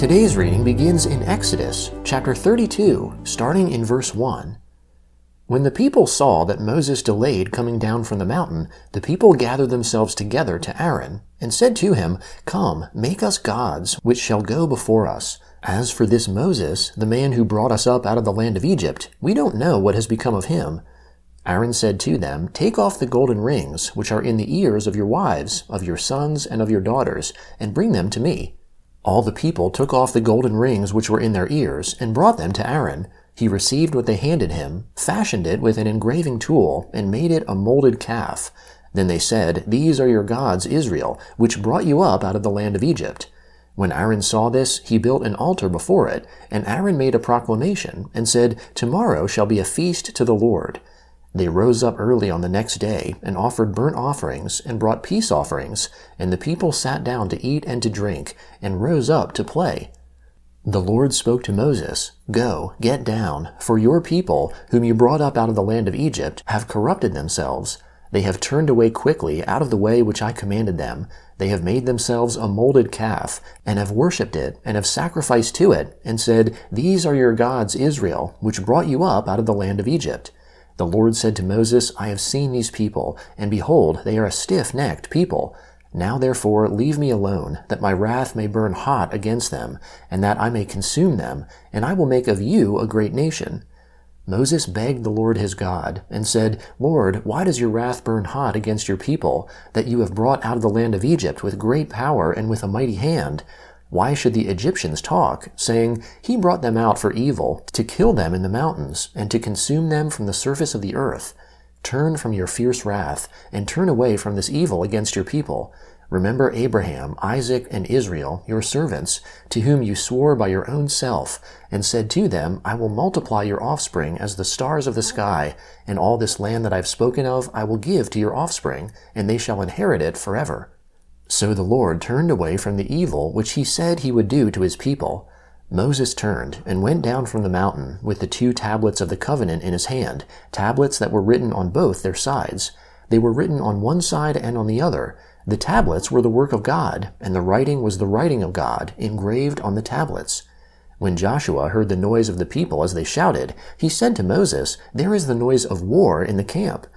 Today's reading begins in Exodus chapter 32, starting in verse 1. When the people saw that Moses delayed coming down from the mountain, the people gathered themselves together to Aaron, and said to him, Come, make us gods, which shall go before us. As for this Moses, the man who brought us up out of the land of Egypt, we don't know what has become of him. Aaron said to them, Take off the golden rings, which are in the ears of your wives, of your sons, and of your daughters, and bring them to me. All the people took off the golden rings which were in their ears, and brought them to Aaron. He received what they handed him, fashioned it with an engraving tool, and made it a molded calf. Then they said, These are your gods, Israel, which brought you up out of the land of Egypt. When Aaron saw this, he built an altar before it, and Aaron made a proclamation, and said, Tomorrow shall be a feast to the Lord. They rose up early on the next day and offered burnt offerings and brought peace offerings, and the people sat down to eat and to drink, and rose up to play. The Lord spoke to Moses, Go, get down, for your people, whom you brought up out of the land of Egypt, have corrupted themselves. They have turned away quickly out of the way which I commanded them. They have made themselves a molded calf, and have worshipped it, and have sacrificed to it, and said, These are your gods, Israel, which brought you up out of the land of Egypt. The Lord said to Moses, I have seen these people, and behold, they are a stiff necked people. Now therefore leave me alone, that my wrath may burn hot against them, and that I may consume them, and I will make of you a great nation. Moses begged the Lord his God, and said, Lord, why does your wrath burn hot against your people, that you have brought out of the land of Egypt with great power and with a mighty hand? Why should the Egyptians talk, saying, He brought them out for evil, to kill them in the mountains, and to consume them from the surface of the earth? Turn from your fierce wrath, and turn away from this evil against your people. Remember Abraham, Isaac, and Israel, your servants, to whom you swore by your own self, and said to them, I will multiply your offspring as the stars of the sky, and all this land that I have spoken of I will give to your offspring, and they shall inherit it forever. So the Lord turned away from the evil which he said he would do to his people. Moses turned and went down from the mountain with the two tablets of the covenant in his hand, tablets that were written on both their sides. They were written on one side and on the other. The tablets were the work of God, and the writing was the writing of God, engraved on the tablets. When Joshua heard the noise of the people as they shouted, he said to Moses, There is the noise of war in the camp.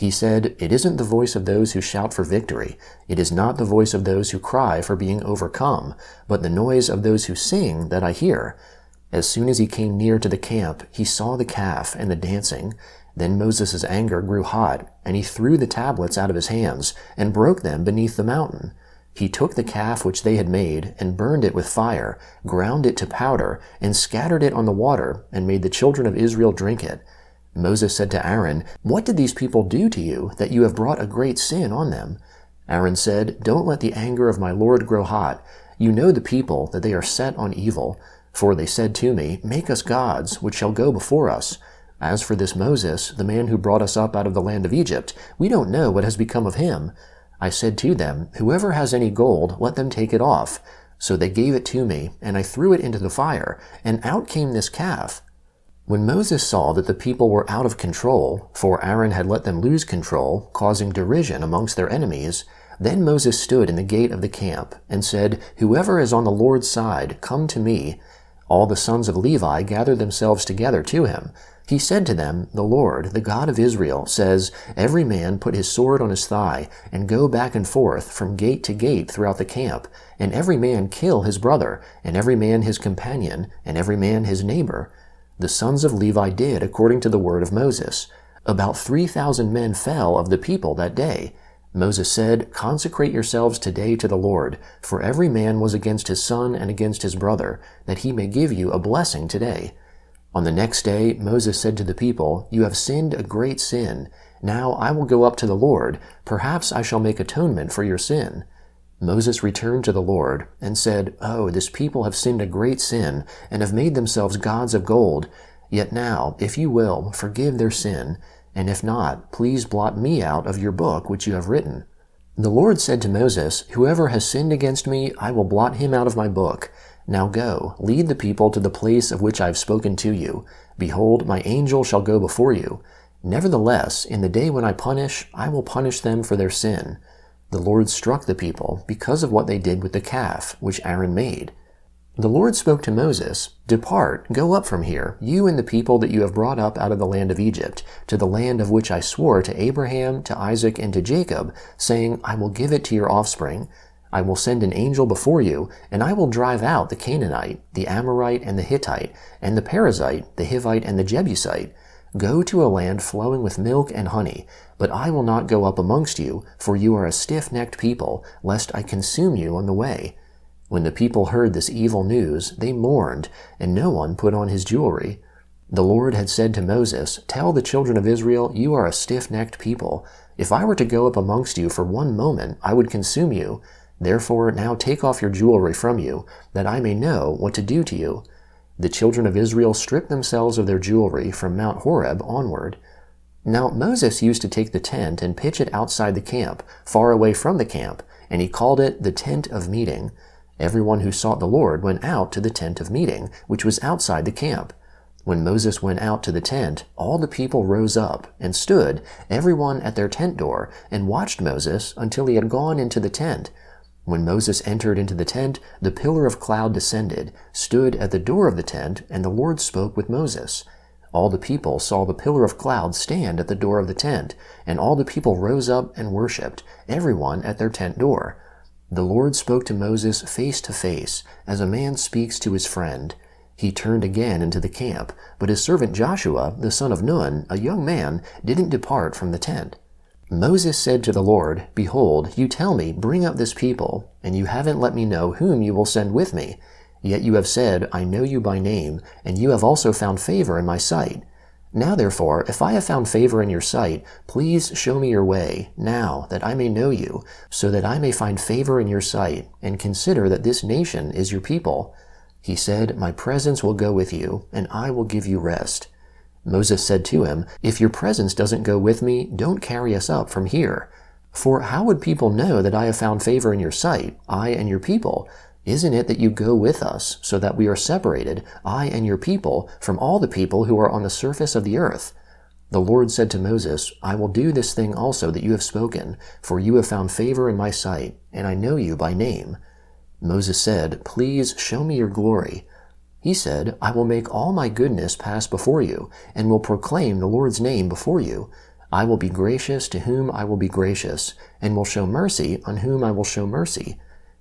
He said, It isn't the voice of those who shout for victory. It is not the voice of those who cry for being overcome, but the noise of those who sing that I hear. As soon as he came near to the camp, he saw the calf and the dancing. Then Moses' anger grew hot, and he threw the tablets out of his hands, and broke them beneath the mountain. He took the calf which they had made, and burned it with fire, ground it to powder, and scattered it on the water, and made the children of Israel drink it. Moses said to Aaron, What did these people do to you, that you have brought a great sin on them? Aaron said, Don't let the anger of my Lord grow hot. You know the people, that they are set on evil. For they said to me, Make us gods, which shall go before us. As for this Moses, the man who brought us up out of the land of Egypt, we don't know what has become of him. I said to them, Whoever has any gold, let them take it off. So they gave it to me, and I threw it into the fire, and out came this calf. When Moses saw that the people were out of control, for Aaron had let them lose control, causing derision amongst their enemies, then Moses stood in the gate of the camp and said, Whoever is on the Lord's side, come to me. All the sons of Levi gathered themselves together to him. He said to them, The Lord, the God of Israel, says, Every man put his sword on his thigh, and go back and forth from gate to gate throughout the camp, and every man kill his brother, and every man his companion, and every man his neighbor the sons of Levi did according to the word of Moses. About 3,000 men fell of the people that day. Moses said, Consecrate yourselves today to the Lord, for every man was against his son and against his brother, that he may give you a blessing today. On the next day, Moses said to the people, You have sinned a great sin. Now I will go up to the Lord. Perhaps I shall make atonement for your sin. Moses returned to the Lord and said, Oh, this people have sinned a great sin and have made themselves gods of gold. Yet now, if you will, forgive their sin, and if not, please blot me out of your book which you have written. The Lord said to Moses, Whoever has sinned against me, I will blot him out of my book. Now go, lead the people to the place of which I have spoken to you. Behold, my angel shall go before you. Nevertheless, in the day when I punish, I will punish them for their sin. The Lord struck the people because of what they did with the calf, which Aaron made. The Lord spoke to Moses, Depart, go up from here, you and the people that you have brought up out of the land of Egypt, to the land of which I swore to Abraham, to Isaac, and to Jacob, saying, I will give it to your offspring. I will send an angel before you, and I will drive out the Canaanite, the Amorite, and the Hittite, and the Perizzite, the Hivite, and the Jebusite. Go to a land flowing with milk and honey, but I will not go up amongst you, for you are a stiff necked people, lest I consume you on the way. When the people heard this evil news, they mourned, and no one put on his jewelry. The Lord had said to Moses, Tell the children of Israel, You are a stiff necked people. If I were to go up amongst you for one moment, I would consume you. Therefore, now take off your jewelry from you, that I may know what to do to you. The children of Israel stripped themselves of their jewelry from Mount Horeb onward. Now Moses used to take the tent and pitch it outside the camp, far away from the camp, and he called it the tent of meeting. Everyone who sought the Lord went out to the tent of meeting, which was outside the camp. When Moses went out to the tent, all the people rose up and stood, everyone at their tent door, and watched Moses until he had gone into the tent. When Moses entered into the tent, the pillar of cloud descended, stood at the door of the tent, and the Lord spoke with Moses. All the people saw the pillar of cloud stand at the door of the tent, and all the people rose up and worshipped, everyone at their tent door. The Lord spoke to Moses face to face, as a man speaks to his friend. He turned again into the camp, but his servant Joshua, the son of Nun, a young man, didn't depart from the tent. Moses said to the Lord, Behold, you tell me, Bring up this people, and you haven't let me know whom you will send with me. Yet you have said, I know you by name, and you have also found favor in my sight. Now therefore, if I have found favor in your sight, please show me your way, now, that I may know you, so that I may find favor in your sight, and consider that this nation is your people. He said, My presence will go with you, and I will give you rest. Moses said to him, If your presence doesn't go with me, don't carry us up from here. For how would people know that I have found favor in your sight, I and your people? Isn't it that you go with us, so that we are separated, I and your people, from all the people who are on the surface of the earth? The Lord said to Moses, I will do this thing also that you have spoken, for you have found favor in my sight, and I know you by name. Moses said, Please show me your glory. He said, I will make all my goodness pass before you, and will proclaim the Lord's name before you. I will be gracious to whom I will be gracious, and will show mercy on whom I will show mercy.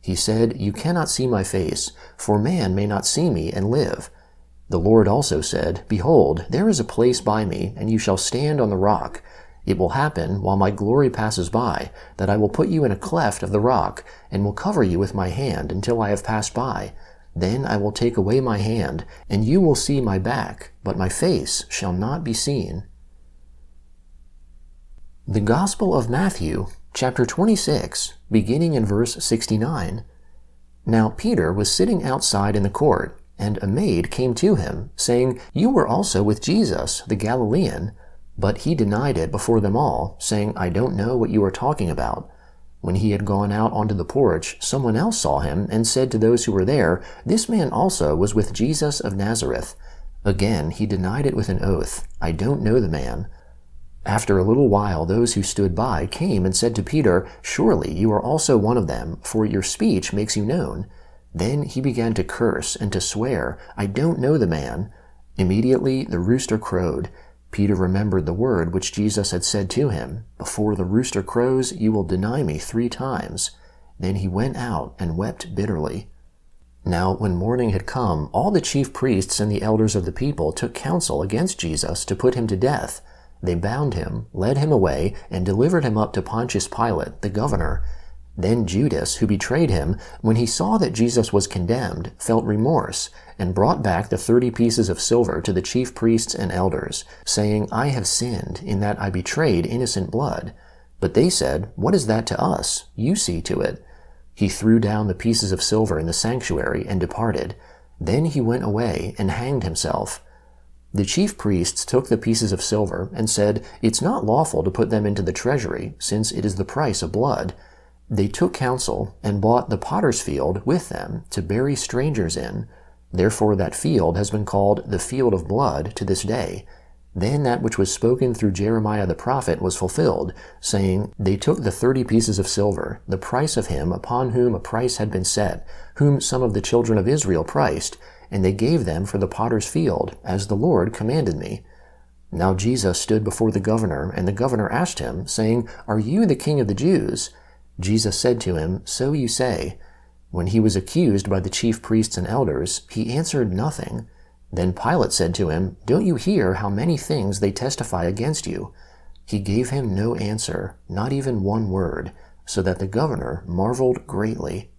He said, You cannot see my face, for man may not see me and live. The Lord also said, Behold, there is a place by me, and you shall stand on the rock. It will happen, while my glory passes by, that I will put you in a cleft of the rock, and will cover you with my hand until I have passed by. Then I will take away my hand, and you will see my back, but my face shall not be seen. The Gospel of Matthew, chapter 26, beginning in verse 69. Now Peter was sitting outside in the court, and a maid came to him, saying, You were also with Jesus, the Galilean. But he denied it before them all, saying, I don't know what you are talking about. When he had gone out onto the porch, someone else saw him and said to those who were there, This man also was with Jesus of Nazareth. Again he denied it with an oath, I don't know the man. After a little while, those who stood by came and said to Peter, Surely you are also one of them, for your speech makes you known. Then he began to curse and to swear, I don't know the man. Immediately the rooster crowed. Peter remembered the word which Jesus had said to him, Before the rooster crows, you will deny me three times. Then he went out and wept bitterly. Now, when morning had come, all the chief priests and the elders of the people took counsel against Jesus to put him to death. They bound him, led him away, and delivered him up to Pontius Pilate, the governor. Then Judas, who betrayed him, when he saw that Jesus was condemned, felt remorse, and brought back the thirty pieces of silver to the chief priests and elders, saying, I have sinned in that I betrayed innocent blood. But they said, What is that to us? You see to it. He threw down the pieces of silver in the sanctuary and departed. Then he went away and hanged himself. The chief priests took the pieces of silver and said, It's not lawful to put them into the treasury, since it is the price of blood. They took counsel and bought the potter's field with them to bury strangers in. Therefore, that field has been called the field of blood to this day. Then that which was spoken through Jeremiah the prophet was fulfilled, saying, They took the thirty pieces of silver, the price of him upon whom a price had been set, whom some of the children of Israel priced, and they gave them for the potter's field, as the Lord commanded me. Now Jesus stood before the governor, and the governor asked him, saying, Are you the king of the Jews? Jesus said to him, So you say. When he was accused by the chief priests and elders, he answered nothing. Then Pilate said to him, Don't you hear how many things they testify against you? He gave him no answer, not even one word, so that the governor marveled greatly.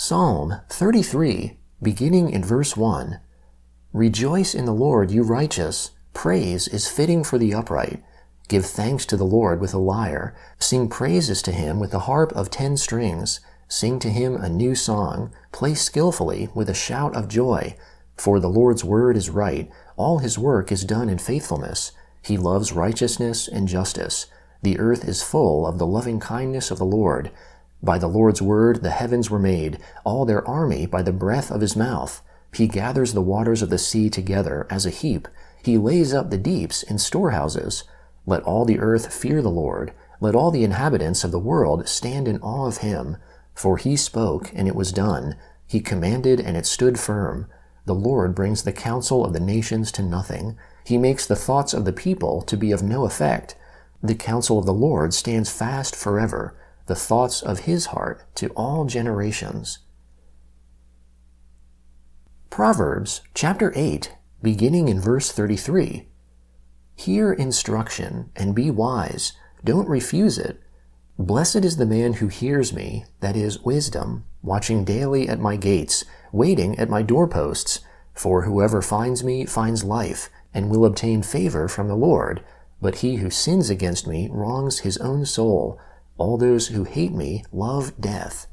Psalm 33, beginning in verse 1. Rejoice in the Lord, you righteous. Praise is fitting for the upright. Give thanks to the Lord with a lyre. Sing praises to him with the harp of ten strings. Sing to him a new song. Play skillfully with a shout of joy. For the Lord's word is right. All his work is done in faithfulness. He loves righteousness and justice. The earth is full of the loving kindness of the Lord. By the Lord's word the heavens were made, all their army by the breath of his mouth. He gathers the waters of the sea together as a heap. He lays up the deeps in storehouses. Let all the earth fear the Lord. Let all the inhabitants of the world stand in awe of him. For he spoke, and it was done. He commanded, and it stood firm. The Lord brings the counsel of the nations to nothing. He makes the thoughts of the people to be of no effect. The counsel of the Lord stands fast forever, the thoughts of his heart to all generations. Proverbs chapter 8, beginning in verse 33. Hear instruction and be wise. Don't refuse it. Blessed is the man who hears me, that is, wisdom, watching daily at my gates, waiting at my doorposts. For whoever finds me finds life, and will obtain favor from the Lord. But he who sins against me wrongs his own soul. All those who hate me love death.